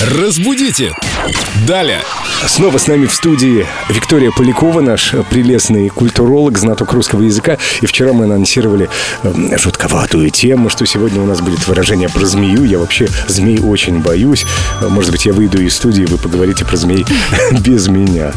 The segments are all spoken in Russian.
Разбудите! Далее! Снова с нами в студии Виктория Полякова, наш прелестный культуролог, знаток русского языка. И вчера мы анонсировали э, жутковатую тему, что сегодня у нас будет выражение про змею. Я вообще змей очень боюсь. Может быть, я выйду из студии, вы поговорите про змей без меня.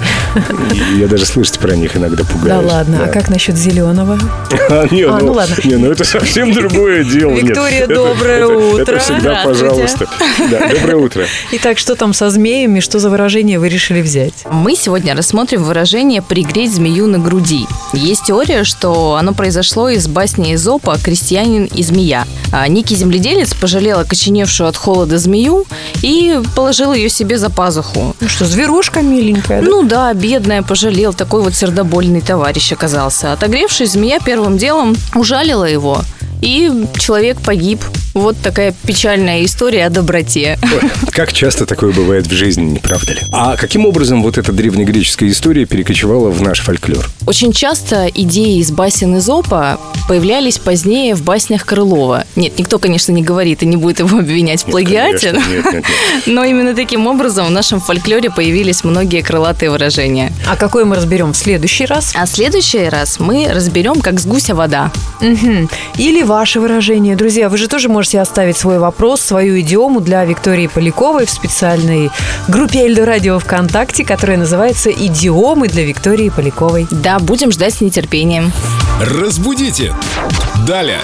Я даже слышать про них иногда пугаюсь. Да ладно, а как насчет зеленого? А, не, А, ну, ну ладно. Не, ну это совсем другое дело. Виктория, доброе утро. Это всегда пожалуйста. Доброе утро. Итак, что там со змеями, что за выражение вы решили взять? Мы сегодня рассмотрим выражение «пригреть змею на груди». Есть теория, что оно произошло из басни Эзопа «Крестьянин и змея». А некий земледелец пожалел окоченевшую от холода змею и положил ее себе за пазуху. Ну что, зверушка миленькая, да? Ну да, бедная, пожалел, такой вот сердобольный товарищ оказался. Отогревшись, змея первым делом ужалила его, и человек погиб. Вот такая печальная история о доброте. Ой, Как часто такое бывает в жизни, не правда ли? А каким образом вот эта древнегреческая история перекочевала в наш фольклор? Очень часто идеи из басен Изопа появлялись позднее в баснях Крылова. Нет, никто, конечно, не говорит и не будет его обвинять в Нет, плагиате, конечно, нет, нет, нет. но именно таким образом в нашем фольклоре появились многие крылатые выражения. А какой мы разберем в следующий раз? А в следующий раз мы разберем, как с гуся вода. Мгм. Или ваше выражение. Друзья, вы же тоже можете оставить свой вопрос, свою идиому для Виктории Поляковой в специальной группе Эльдо Радио ВКонтакте, которая называется «Идиомы для Виктории Поляковой». Да, будем ждать с нетерпением. Разбудите! Далее!